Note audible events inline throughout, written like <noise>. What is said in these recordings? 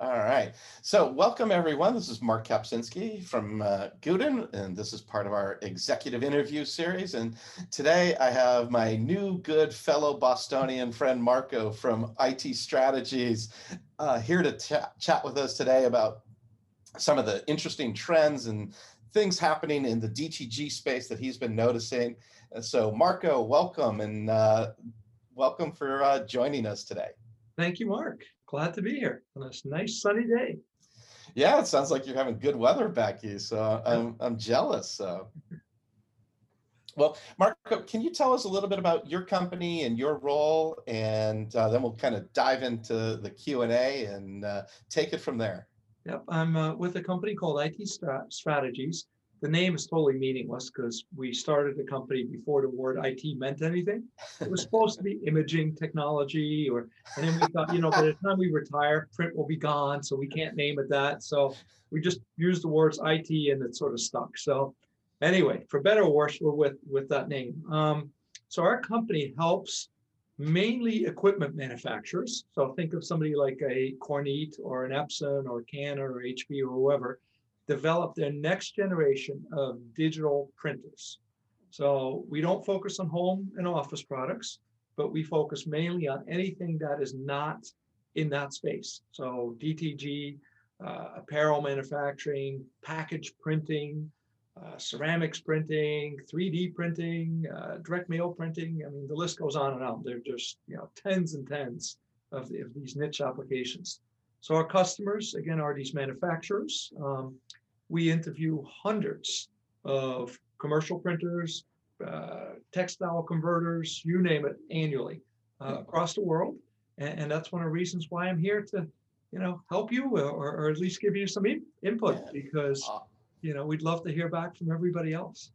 All right. So, welcome everyone. This is Mark Kapczynski from uh, Gooten, and this is part of our executive interview series. And today I have my new good fellow Bostonian friend Marco from IT Strategies uh, here to ch- chat with us today about some of the interesting trends and things happening in the DTG space that he's been noticing. And so, Marco, welcome and uh, welcome for uh, joining us today. Thank you, Mark. Glad to be here on this nice sunny day. Yeah, it sounds like you're having good weather back east, so I'm <laughs> I'm jealous. So. Well, Marco, can you tell us a little bit about your company and your role, and uh, then we'll kind of dive into the Q and A and uh, take it from there. Yep, I'm uh, with a company called IT Strategies the name is totally meaningless because we started the company before the word IT meant anything. It was supposed to be imaging technology, or and then we thought, you know, by the time we retire, print will be gone, so we can't name it that. So we just used the words IT, and it sort of stuck. So anyway, for better or worse, we're with with that name. Um, so our company helps mainly equipment manufacturers. So think of somebody like a Kornit or an Epson or Canon or HP or whoever develop their next generation of digital printers. So we don't focus on home and office products, but we focus mainly on anything that is not in that space. So DTG, uh, apparel manufacturing, package printing, uh, ceramics printing, 3D printing, uh, direct mail printing. I mean, the list goes on and on. They're just you know tens and tens of, the, of these niche applications. So our customers again are these manufacturers. Um, we interview hundreds of commercial printers, uh, textile converters, you name it, annually uh, across the world. And, and, that's one of the reasons why I'm here to, you know, help you or, or at least give you some in, input because, you know, we'd love to hear back from everybody else.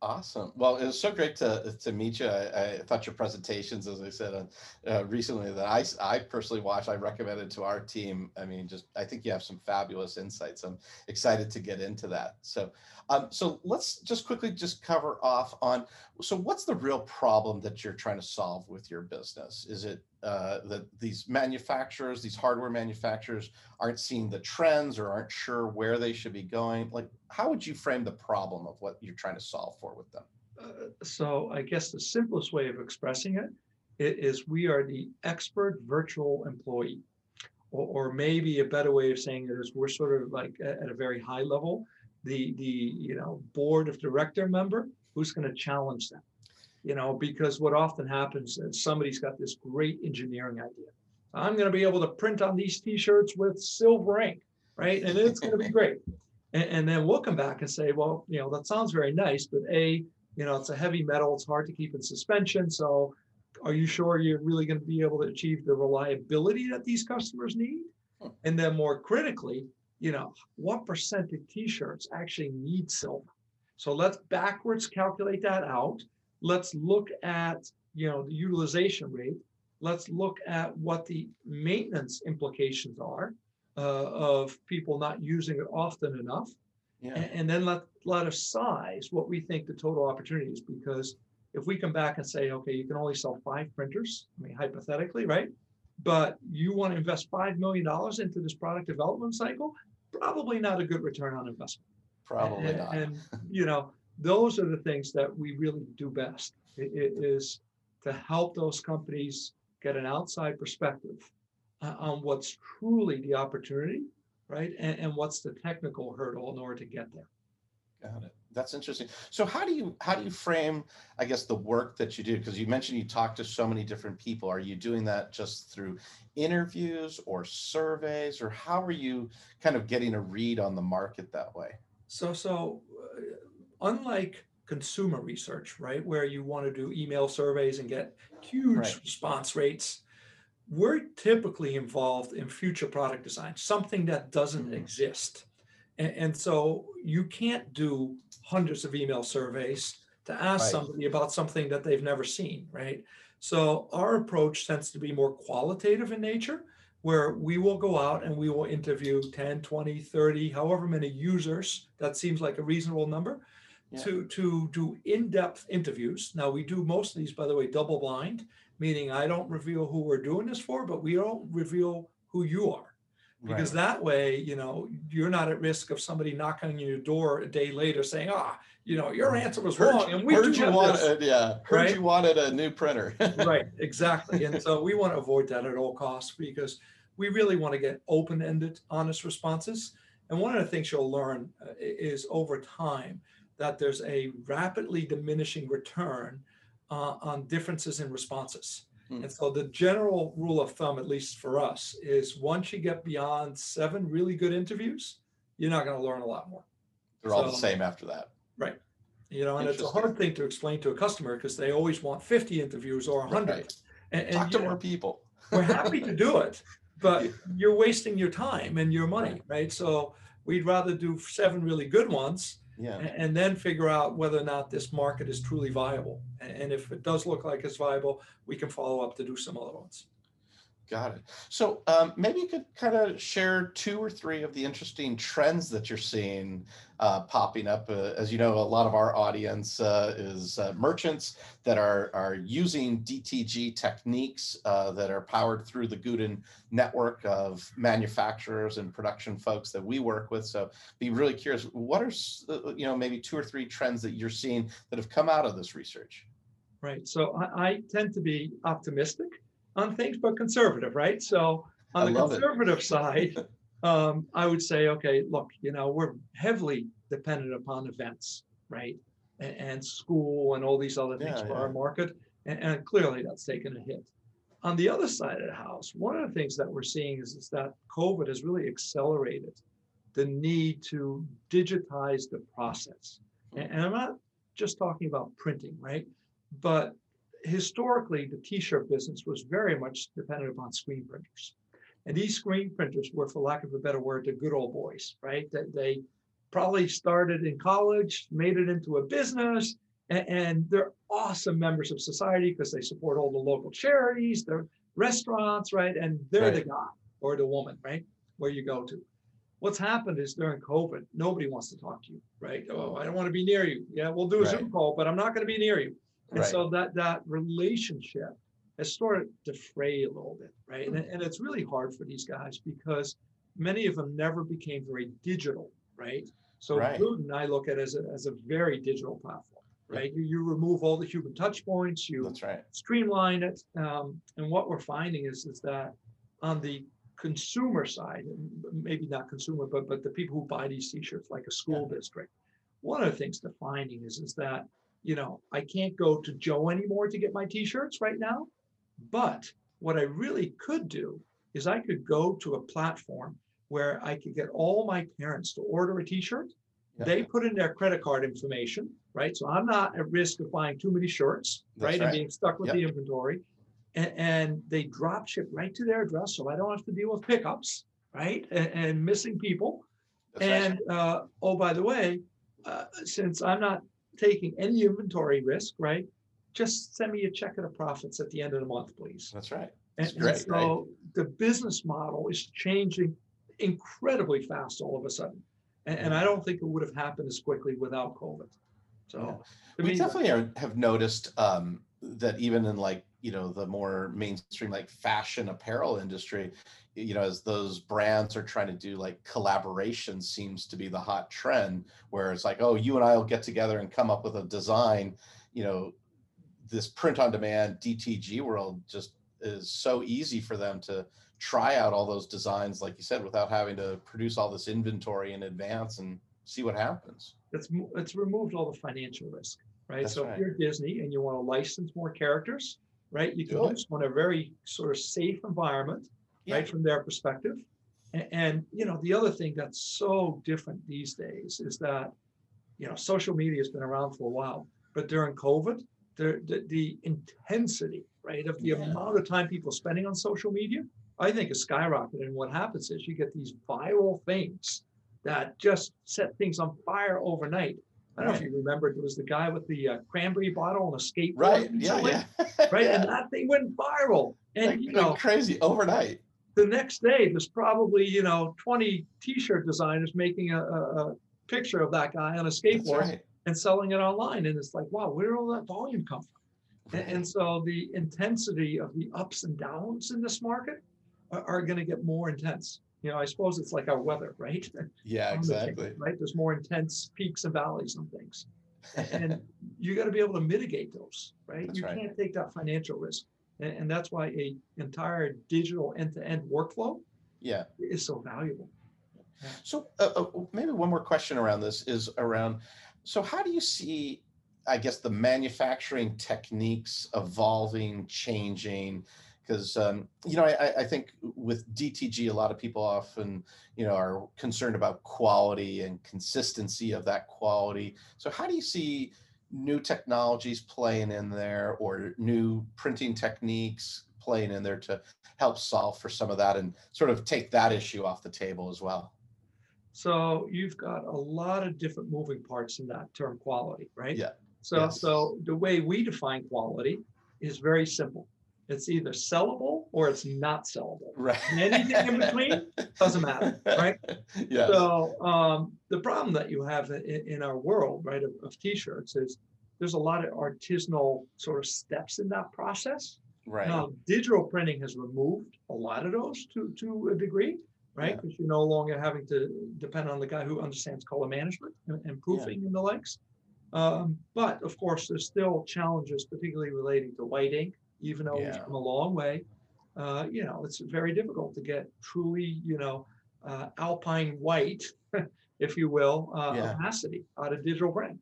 Awesome. Well, it was so great to to meet you. I, I thought your presentations, as I said uh, uh, recently, that I I personally watched, I recommended to our team. I mean, just I think you have some fabulous insights. I'm excited to get into that. So, um, so let's just quickly just cover off on. So, what's the real problem that you're trying to solve with your business? Is it uh, that these manufacturers, these hardware manufacturers, aren't seeing the trends or aren't sure where they should be going? Like, how would you frame the problem of what you're trying to solve for with them? Uh, so, I guess the simplest way of expressing it is we are the expert virtual employee. Or, or maybe a better way of saying it is we're sort of like at a very high level, the the you know board of director member who's going to challenge them you know, because what often happens is somebody's got this great engineering idea. I'm going to be able to print on these t-shirts with silver ink, right? And it's going to be <laughs> great. And, and, then we'll come back and say, well, you know, that sounds very nice, but A, you know, it's a heavy metal, it's hard to keep in suspension. So are you sure you're really going to be able to achieve the reliability that these customers need? And then more critically, you know, what percent of t-shirts actually need silver? So let's backwards calculate that out let's look at you know the utilization rate. Let's look at what the maintenance implications are uh, of people not using it often enough. Yeah. and, and, then let let us size what we think the total opportunity is because if we come back and say okay you can only sell five printers i mean hypothetically right? But you want to invest five million dollars into this product development cycle probably not a good return on investment. Probably and, not. and <laughs> you know those are the things that we really do best. It, it is to help those companies get an outside perspective uh, on what's truly the opportunity, right? And, and what's the technical hurdle in order to get there. Got it. That's interesting. So how do you how do you frame, I guess, the work that you do? Because you mentioned you talk to so many different people. Are you doing that just through interviews or surveys, or how are you kind of getting a read on the market that way? So so unlike consumer research, right, where you want to do email surveys and get huge right. response rates, we're typically involved in future product design, something that doesn't mm-hmm. exist. And, and, so you can't do hundreds of email surveys to ask right. somebody about something that they've never seen, right? So our approach tends to be more qualitative in nature, where we will go out and we will interview 10, 20, 30, however many users, that seems like a reasonable number, yeah. to to do in-depth interviews. Now we do most of these, by the way, double blind, meaning I don't reveal who we're doing this for, but we don't reveal who you are. Because Right. that way, you know, you're not at risk of somebody knocking on your door a day later saying, ah, you know, your answer was Heard, wrong. And we heard you have this." wanted, yeah, heard right? you wanted a new printer. <laughs> Right, exactly. And so we want to avoid that at all costs because we really want to get open-ended, honest responses. And one of the things you'll learn uh, is over time that there's a rapidly diminishing return uh, on differences in responses. Hmm. And so the general rule of thumb, at least for us, is once you get beyond seven really good interviews, you're not going to learn a lot more. They're all the same after that. Right. You know, and it's a hard thing to explain to a customer because they always want 50 interviews or 100. Right. And, and, Talk to know, more people. <laughs> we're happy to do it, but <laughs> you're wasting your time and your money, right? So we'd rather do seven really good ones Yeah. and then figure out whether or not this market is truly viable. And if it does look like it's viable, we can follow up to do some other ones. Got it. So um, maybe you could kind of share two or three of the interesting trends that you're seeing uh, popping up. Uh, as you know, a lot of our audience uh, is uh, merchants that are are using DTG techniques uh, that are powered through the Gooten network of manufacturers and production folks that we work with. So, be really curious. What are uh, you know maybe two or three trends that you're seeing that have come out of this research? Right. So I, I tend to be optimistic on things, but conservative, right? So on the love it. conservative <laughs> side, um, I would say, okay, look, you know, we're heavily dependent upon events, right? And, and school and all these other things Yeah, for yeah. our market. And, and clearly that's taken a hit. On the other side of the house, one of the things that we're seeing is, is that COVID has really accelerated the need to digitize the process. And, and I'm not just talking about printing, right? But historically, the t-shirt business was very much dependent upon screen printers. And these screen printers were, for lack of a better word, the good old boys, right? That they probably started in college, made it into a business, and, and they're awesome members of society because they support all the local charities, they're restaurants, right? And they're the guy or the woman, right? Where you go to. What's happened is during COVID, nobody wants to talk to you, right? Oh, I don't want to be near you. Yeah, we'll do a Zoom call, but I'm not going to be near you. And Right. so that that relationship has started to fray a little bit, right? And, and it's really hard for these guys because many of them never became very digital, right? So Right. Gooten, I look at as a, as a very digital platform, right? You, you remove all the human touch points, you That's right. streamline it. Um, and what we're finding is, is that on the consumer side, maybe not consumer, but but the people who buy these t-shirts, like a school district, one of the things they're finding is is that you know I can't go to Joe anymore to get my t-shirts right now, but what I really could do is I could go to a platform where I could get all my parents to order a t-shirt. Yeah. They put in their credit card information, right? So I'm not at risk of buying too many shirts, That's right? And being stuck with Yep. the inventory. And, and they drop ship right to their address, so I don't have to deal with pickups, right? And, and missing people. That's right. And uh, oh, by the way, uh, since I'm not taking any inventory risk, right? Just send me a check of the profits at the end of the month, please. That's right. And, That's and great, right? so the business model is changing incredibly fast all of a sudden. And, and I don't think it would have happened as quickly without COVID. So to we definitely are, have noticed um, that even in like you know the more mainstream like fashion apparel industry you know as those brands are trying to do like collaboration seems to be the hot trend where it's like oh you and i will get together and come up with a design you know this print on demand dtg world just is so easy for them to try out all those designs like you said without having to produce all this inventory in advance and see what happens it's it's removed all the financial risk, right? That's so right. if you're Disney and you want to license more characters, right, you can Do do so in a very sort of safe environment, right, from their perspective. And, and you know, the other thing that's so different these days is that you know social media has been around for a while, but during COVID, the the, the intensity, right, of the Yeah. amount of time people spending on social media, I think is skyrocketed. And what happens is you get these viral things that just set things on fire overnight. I don't know if you remember, there was the guy with the uh, cranberry bottle on a skateboard. right yeah yeah <laughs> Right. Yeah. And that thing went viral. And, like, you know, crazy overnight. the next day, there's probably, you know, 20 t shirt designers making a, a, a picture of that guy on a skateboard right. and selling it online. And it's like, wow, where did all that volume come from? And, and so the intensity of the ups and downs in this market are, are going to get more intense. You know, I suppose it's like our weather, right? <laughs> Yeah, exactly. Right? There's more intense peaks and valleys and things. And <laughs> you got to be able to mitigate those, right? That's You right. can't take that financial risk. And, and that's why a entire digital end-to-end workflow Yeah. is so valuable. So uh, uh, maybe one more question around this is around, so how do you see, I guess, the manufacturing techniques evolving, changing? Because, um, you know, I, I- think with DTG, a lot of people often, you know, are concerned about quality and consistency of that quality. So how do you see new technologies playing in there or new printing techniques playing in there to help solve for some of that and sort of take that issue off the table as well? So you've got a lot of different moving parts in that term quality, right? Yeah. So, Yes. so the way we define quality is very simple. It's either sellable or it's not sellable. Right. And anything in between doesn't matter, right? <laughs> Yes. So um, the problem that you have in, in our world, right, of, of t-shirts is there's a lot of artisanal sort of steps in that process. Right. Now, digital printing has removed a lot of those to, to a degree, right? Yeah. Because you're no longer having to depend on the guy who understands color management and, and proofing and the likes. Um, but of course, there's still challenges, particularly relating to white ink, even though we've come a long way. Uh, you know, it's very difficult to get truly, you know, uh, alpine white, <laughs> if you will, uh, Yeah. opacity out of digital print,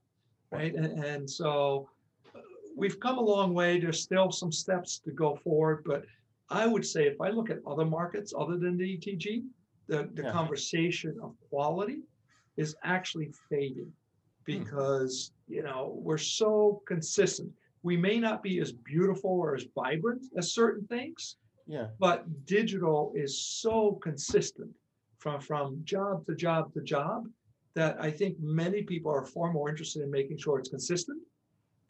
right? And, and so uh, we've come a long way. There's still some steps to go forward, but I would say if I look at other markets other than the DTG, the, the Yeah. conversation of quality is actually fading because you know we're so consistent. We may not be as beautiful or as vibrant as certain things, Yeah. but digital is so consistent from from job to job to job that I think many people are far more interested in making sure it's consistent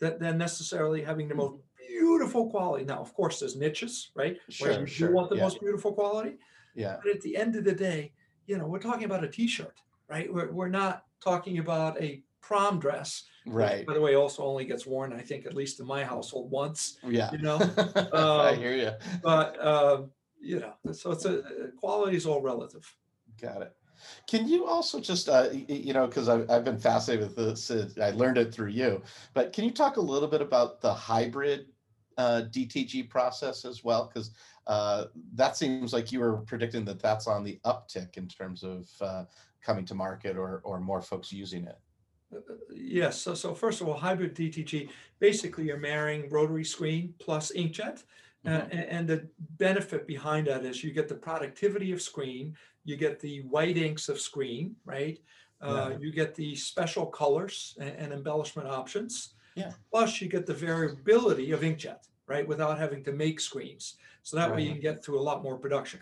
than, than necessarily having the most beautiful quality. Now, of course, there's niches, right? Where Sure, you sure, want the yeah. most beautiful quality. Yeah. But at the end of the day, you know, we're talking about a t-shirt, right? We're, we're not talking about a prom dress. which, Right. By the way, also only gets worn, I think, at least in my household once, Yeah. you know, <laughs> I um, hear you. but, um, you know, so it's a, quality is all relative. Got it. Can you also just, uh, you know, because I've, I've been fascinated with this, uh, I learned it through you, but can you talk a little bit about the hybrid uh, DTG process as well? Because uh, that seems like you were predicting that that's on the uptick in terms of uh, coming to market or, or more folks using it. Uh, uh, Yes, so, so first of all, hybrid DTG, basically you're marrying rotary screen plus inkjet. Uh, Mhm. a- and, the benefit behind that is you get the productivity of screen, you get the white inks of screen, right? Uh, Yeah. You get the special colors and, and embellishment options. Yeah. Plus, you get the variability of inkjet, right? Without having to make screens. So that way you can get through a lot more production.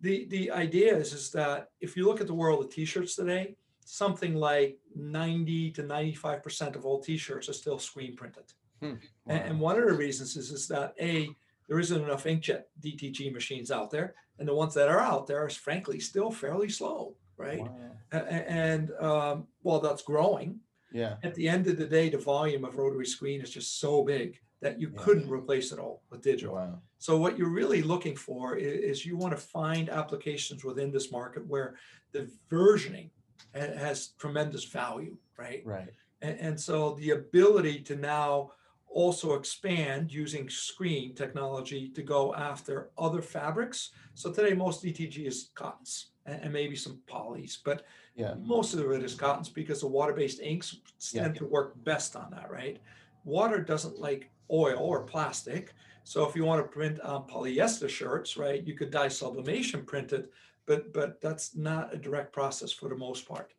The the idea is is that if you look at the world of t-shirts today, something like 90 to 95 percent of all t-shirts are still screen printed. And, and one of the reasons is, is that A, there isn't enough inkjet DTG machines out there. And the ones that are out there are frankly still fairly slow, right? Wow. And um, while that's growing, Yeah. at the end of the day, the volume of rotary screen is just so big that you Yeah. couldn't replace it all with digital. Wow. So what you're really looking for i- is, you want to find applications within this market where the versioning has tremendous value, right? Right. And, and so the ability to now also expand using screen technology to go after other fabrics. So today most DTG is cottons and, and maybe some polys, but Yeah. most of it is cottons because the water-based inks Yeah. tend to work best on that, right? Water doesn't like oil or plastic. So if you want to print on polyester shirts, right, you could dye sublimation print it, but but that's not a direct process for the most part.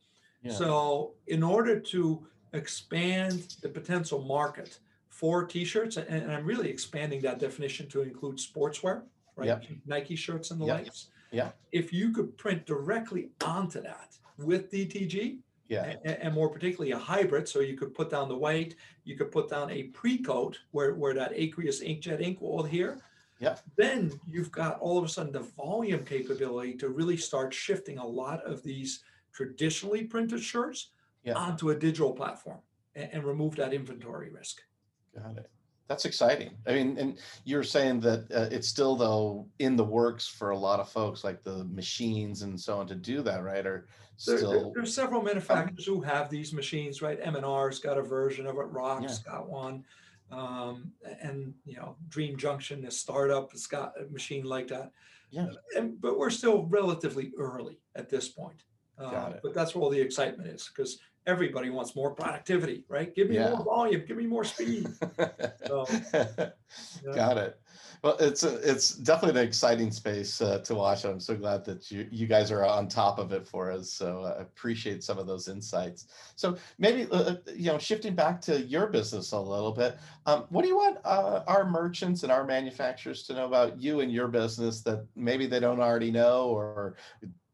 Yeah. So in order to expand the potential market for t-shirts, and, and I'm really expanding that definition to include sportswear, right? Yep. Nike shirts and the Yep. likes. Yeah. If you could print directly onto that with DTG, Yeah. a- and, more particularly a hybrid, so you could put down the white, you could put down a pre-coat where, where that aqueous inkjet ink will adhere. Yeah. Then you've got all of a sudden the volume capability to really start shifting a lot of these traditionally printed shirts Yeah. onto a digital platform and, and remove that inventory risk. Got it. That's exciting. I mean, and you're saying that uh, it's still though in the works for a lot of folks, like the machines and so on, to do that, right? Or There, there- still, there's several manufacturers who have these machines, right? M and R's got a version of it, yeah, ROQ's got one. Um, and, you know, Dream Junction, a startup, has got a machine like that. yeah, And, but we're still relatively early at this point. Um, but that's where all the excitement is, because everybody wants more productivity, right? Give me Yeah. more volume, give me more speed. <laughs> So, yeah. Got it. Well, it's a, it's definitely an exciting space uh, to watch. I'm so glad that you you guys are on top of it for us. So uh, I appreciate some of those insights. So maybe uh, uh, you know, shifting back to your business a little bit, um, what do you want uh, our merchants and our manufacturers to know about you and your business that maybe they don't already know or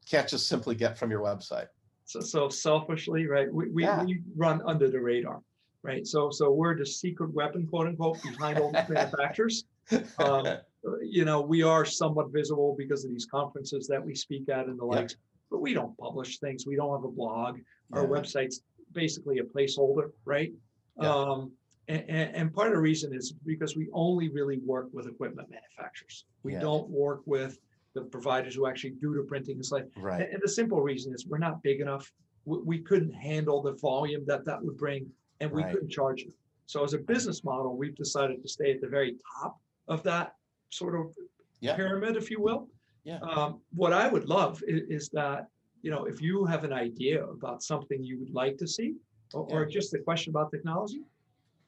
can't just simply get from your website? So, so selfishly, right, we, we, Yeah. we run under the radar, right? So, so we're the secret weapon, quote unquote, behind all the <laughs> manufacturers. Um, uh, <laughs> You know, we are somewhat visible because of these conferences that we speak at and the Yeah. likes, but we don't publish things. We don't have a blog. Our website's basically a placeholder, right? Yeah. Um, and, and, and part of the reason is because we only really work with equipment manufacturers. We Yeah. don't work with the providers who actually do the printing. It's like, Right. and, and the simple reason is we're not big enough. We, we couldn't handle the volume that that would bring, and we Right. couldn't charge it. So as a business model, we've decided to stay at the very top of that sort of Yeah. pyramid, if you will. Yeah. Um, what I would love is, is that you know if you have an idea about something you would like to see, or, or just a question about technology,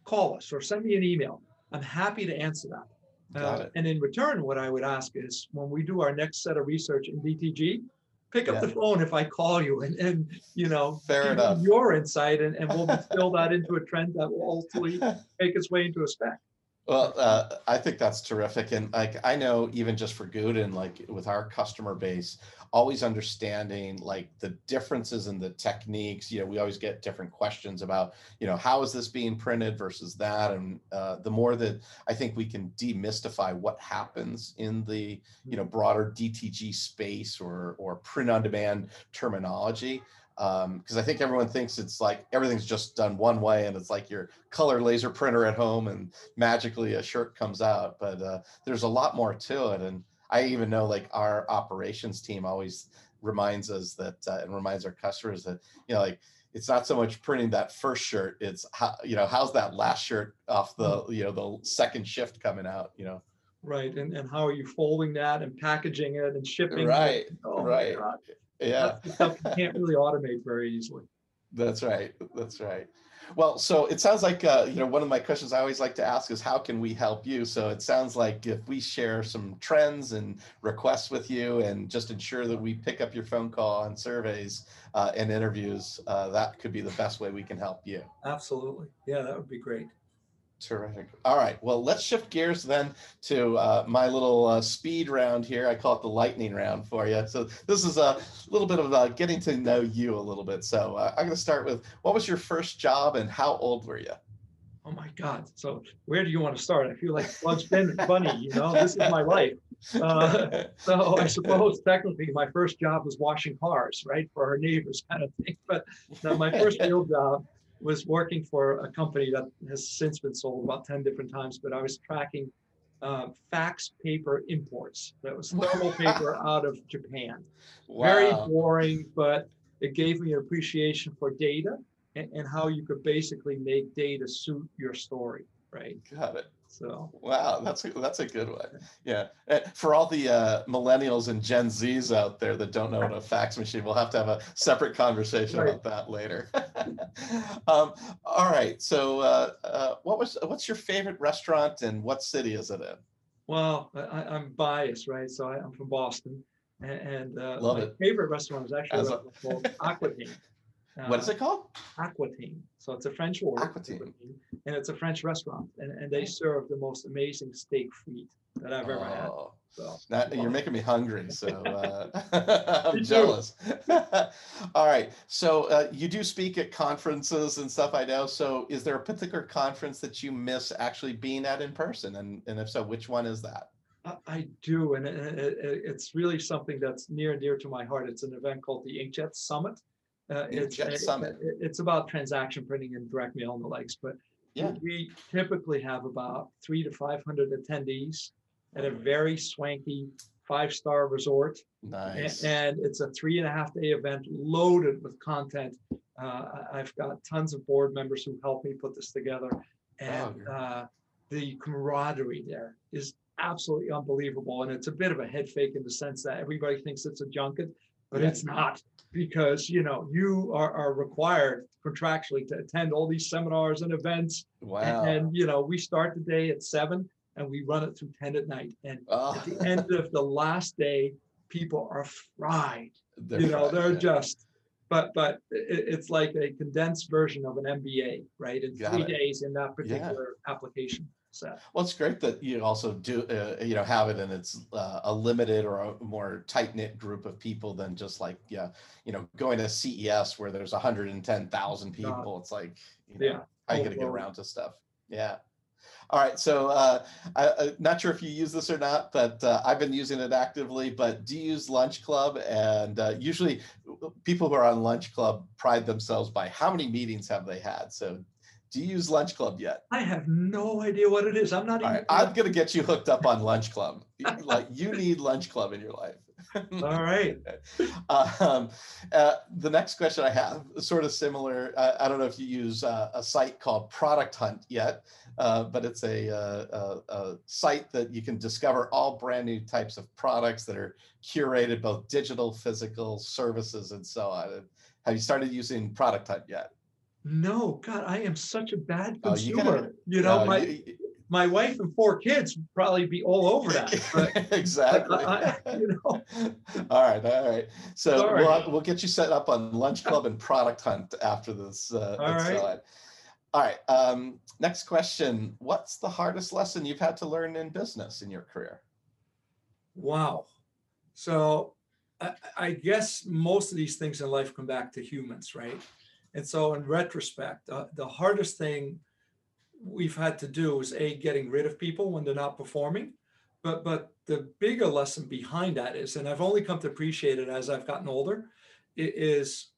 call us or send me an email. I'm happy to answer that. Got Uh, it. and in return, what I would ask is when we do our next set of research in DTG, pick up Yeah. the phone if I call you and, and you know, Fair give enough. your insight and, and we'll <laughs> distill that into a trend that will ultimately <laughs> make its way into a spec. Well, uh, I think that's terrific. And like, I know even just for Gooten, like with our customer base, always understanding like the differences in the techniques, you know, we always get different questions about, you know, how is this being printed versus that? And uh, the more that I think we can demystify what happens in the, you know, broader DTG space or, or print on demand terminology, because I think everyone thinks it's like everything's just done one way and it's like your color laser printer at home and magically a shirt comes out. But uh, there's a lot more to it. And I even know like our operations team always reminds us that uh, and reminds our customers that, you know, like it's not so much printing that first shirt, it's how, you know, how's that last shirt off the, you know, the second shift coming out, you know? Right. And, and how are you folding that and packaging it and shipping? it? Right, Oh my right. Yeah. Stuff you can't really automate very easily. That's right. That's right. Well, so it sounds like uh, you know one of my questions I always like to ask is how can we help you? So it sounds like if we share some trends and requests with you, and just ensure that we pick up your phone call on surveys uh, and interviews, uh, that could be the best way we can help you. Absolutely. Yeah, that would be great. Terrific. All right. Well, let's shift gears then to uh, my little uh, speed round here. I call it the lightning round for you. So this is a little bit of uh, getting to know you a little bit. So uh, I'm going to start with what was your first job and how old were you? Oh my God. So where do you want to start? I feel like Bugs Bunny, you know, this is my life. Uh, so I suppose technically my first job was washing cars, right, for our neighbors kind of thing. But my first real job was working for a company that has since been sold about 10 different times, but I was tracking uh, fax paper imports. That was <laughs> thermal paper out of Japan. Wow. Very boring, but it gave me an appreciation for data and, and how you could basically make data suit your story, right? Got it. So Wow, that's a, that's a good one. Yeah, Uh, for all the uh, millennials and Gen Zs out there that don't know what a fax machine, we'll have to have a separate conversation Right. about that later. <laughs> um, all right, so uh, uh, what was what's your favorite restaurant and what city is it in? Well, I, I'm biased, right? So I, I'm from Boston, and, and uh, my it. favorite restaurant is actually a As a- restaurant Aquitaine. What is it called? Aquatine. So it's a French word, Aquitaine. and it's a French restaurant, and, and they serve the most amazing steak frites that I've ever had. Oh, So That, you're making me hungry, so <laughs> uh, <laughs> I'm jealous. <laughs> All right, so uh, you do speak at conferences and stuff, I know. So is there a particular conference that you miss actually being at in person? And, and if so, which one is that? I, do, and it, it, it- it's really something that's near and dear to my heart. It's an event called the Inkjet Summit. Uh, it's, it- Summit. it- it's about transaction printing and direct mail and the likes, but Yeah. We typically have about three to five hundred attendees at a very swanky five-star resort. Nice. And it's a three and a half day event loaded with content. Uh, I've got tons of board members who help me put this together. And great. uh, the camaraderie there is absolutely unbelievable. And it's a bit of a head fake in the sense that everybody thinks it's a junket, but Yeah. it's not. Because, you know, you are, are required contractually to attend all these seminars and events. And, Wow. and, you know, we start the day at seven and we run it through ten at night. And Oh, at the oh. end of the last day, people are fried. they're You know, fried, they're yeah. just, but, but it, it's like a condensed version of an MBA, right? In Got three it. days in that particular application set. Well, it's great that you also do, uh, you know, have it and it's uh, a limited or a more tight knit group of people than just like, yeah, you know, going to CES where there's 110,000 people. It's like, you know, Yeah. how you gonna get around to stuff? Yeah. All right. So, uh, I, I'm not sure if you use this or not, but uh, I've been using it actively. But do you use Lunch Club? And uh, usually, people who are on Lunch Club pride themselves by how many meetings have they had. So, do you use Lunch Club yet? I have no idea what it is. I'm not All even. right, I'm gonna get you hooked up on Lunch Club. Like you need Lunch Club in your life. All right. <laughs> Um, uh, the next question I have sort of similar. I, I don't know if you use uh, a site called Product Hunt yet, uh, but it's a, uh, a, a site that you can discover all brand new types of products that are curated, both digital, physical, services, and so on. Have you started using Product Hunt yet? No, God, I am such a bad Oh, you gotta- consumer. You know, Uh, my, you- my wife and four kids would probably be all over that. <laughs> But exactly. I- I- you know. <laughs> all right, all right. So Sorry. we'll, we'll get you set up on Lunch Club and Product Hunt after this. Uh, All right. on. All right. Um, next question: What's the hardest lesson you've had to learn in business in your career? Wow. So I, I guess most of these things in life come back to humans, right? And so in retrospect, uh, the hardest thing we've had to do is a getting rid of people when they're not performing. But but the bigger lesson behind that is, and I've only come to appreciate it as I've gotten older, is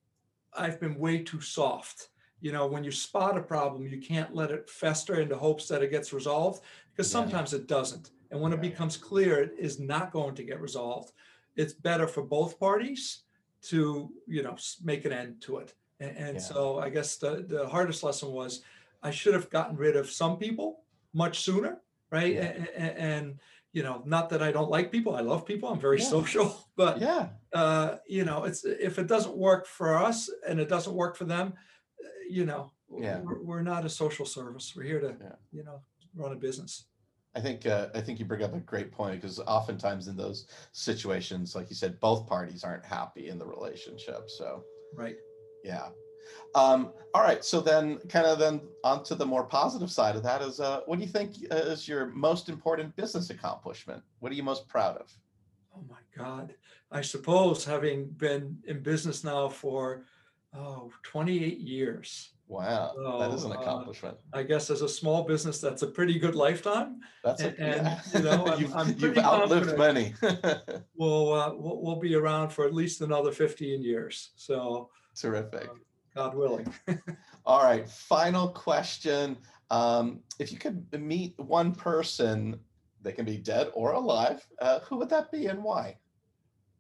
I've been way too soft. You know, when you spot a problem, you can't let it fester into hopes that it gets resolved because Yeah. sometimes it doesn't. And when it becomes clear it is not going to get resolved, it's better for both parties to, you know, make an end to it. And, and Yeah. so I guess the, the hardest lesson was I should have gotten rid of some people much sooner, right? Yeah. And, and, you know, not that I don't like people, I love people, I'm very Yeah. social, <laughs> but Yeah, uh, you know, it's if it doesn't work for us and it doesn't work for them, uh, you know, Yeah. we're, we're not a social service. We're here to, you know, run a business. I think uh, I think you bring up a great point because oftentimes in those situations, like you said, both parties aren't happy in the relationship. So Right. Yeah. Um, all right. So then, kind of then onto the more positive side of that is, uh, what do you think uh, is your most important business accomplishment? What are you most proud of? Oh my God. I suppose having been in business now for oh, 28 years, Wow, that is an uh, accomplishment. I guess as a small business, that's a pretty good lifetime. That's a, and- and, yeah. you know, I'm- <laughs> you've, I'm you've outlived many. <laughs> We'll, uh, we'll, we'll be around for at least another 15 years. So Terrific. God willing. <laughs> All right. Final question. Um, if you could meet one person, they can be dead or alive, uh, who would that be and why?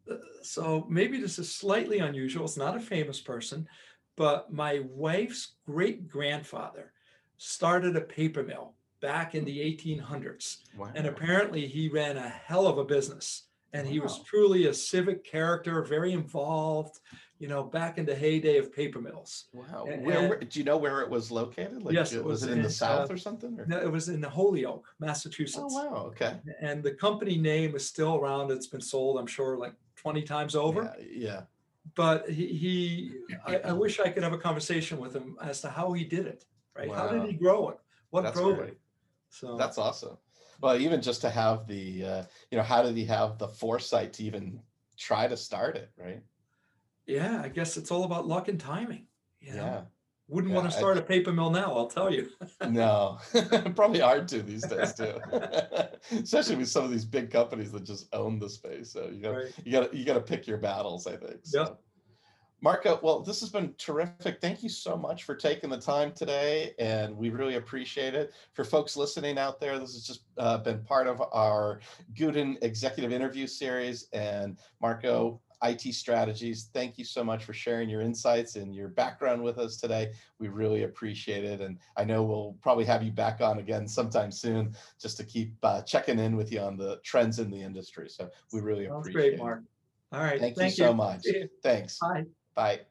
Uh, so maybe this is slightly unusual. It's not a famous person, but my wife's great grandfather started a paper mill back in the 1800s. Wow. And apparently he ran a hell of a business. And he was truly a civic character, very involved, you know, back in the heyday of paper mills. Wow. And- Where, and- where do you know where it was located? Like, Yes, it was, was it in the south uh, or something? Or? No, it was in Holyoke, Massachusetts. Oh wow. Okay. And the company name is still around. It's been sold, I'm sure, like 20 times over. Yeah. yeah. but he, he I, I <clears throat> wish I could have a conversation with him as to how he did it, right? How did he grow it? What That's drove great. it? So That's awesome. Well, even just to have the, uh, you know, how did he have the foresight to even try to start it, right? Yeah, I guess it's all about luck and timing. You know? Yeah. Wouldn't Yeah, want to start a paper mill now, I'll tell you. <laughs> No, <laughs> probably hard to these days too, <laughs> especially with some of these big companies that just own the space. So you got to Right. you got you got to pick your battles. I think. So. Marco, well, this has been terrific. Thank you so much for taking the time today, and we really appreciate it. For folks listening out there, this has just uh, been part of our Gooten Executive Interview Series. And Marco, IT Strategies, thank you so much for sharing your insights and your background with us today. We really appreciate it. And I know we'll probably have you back on again sometime soon just to keep uh, checking in with you on the trends in the industry. So we really Sounds appreciate great, it. Mark. All right. Thank, you so much. You. Thanks. Bye. Bye.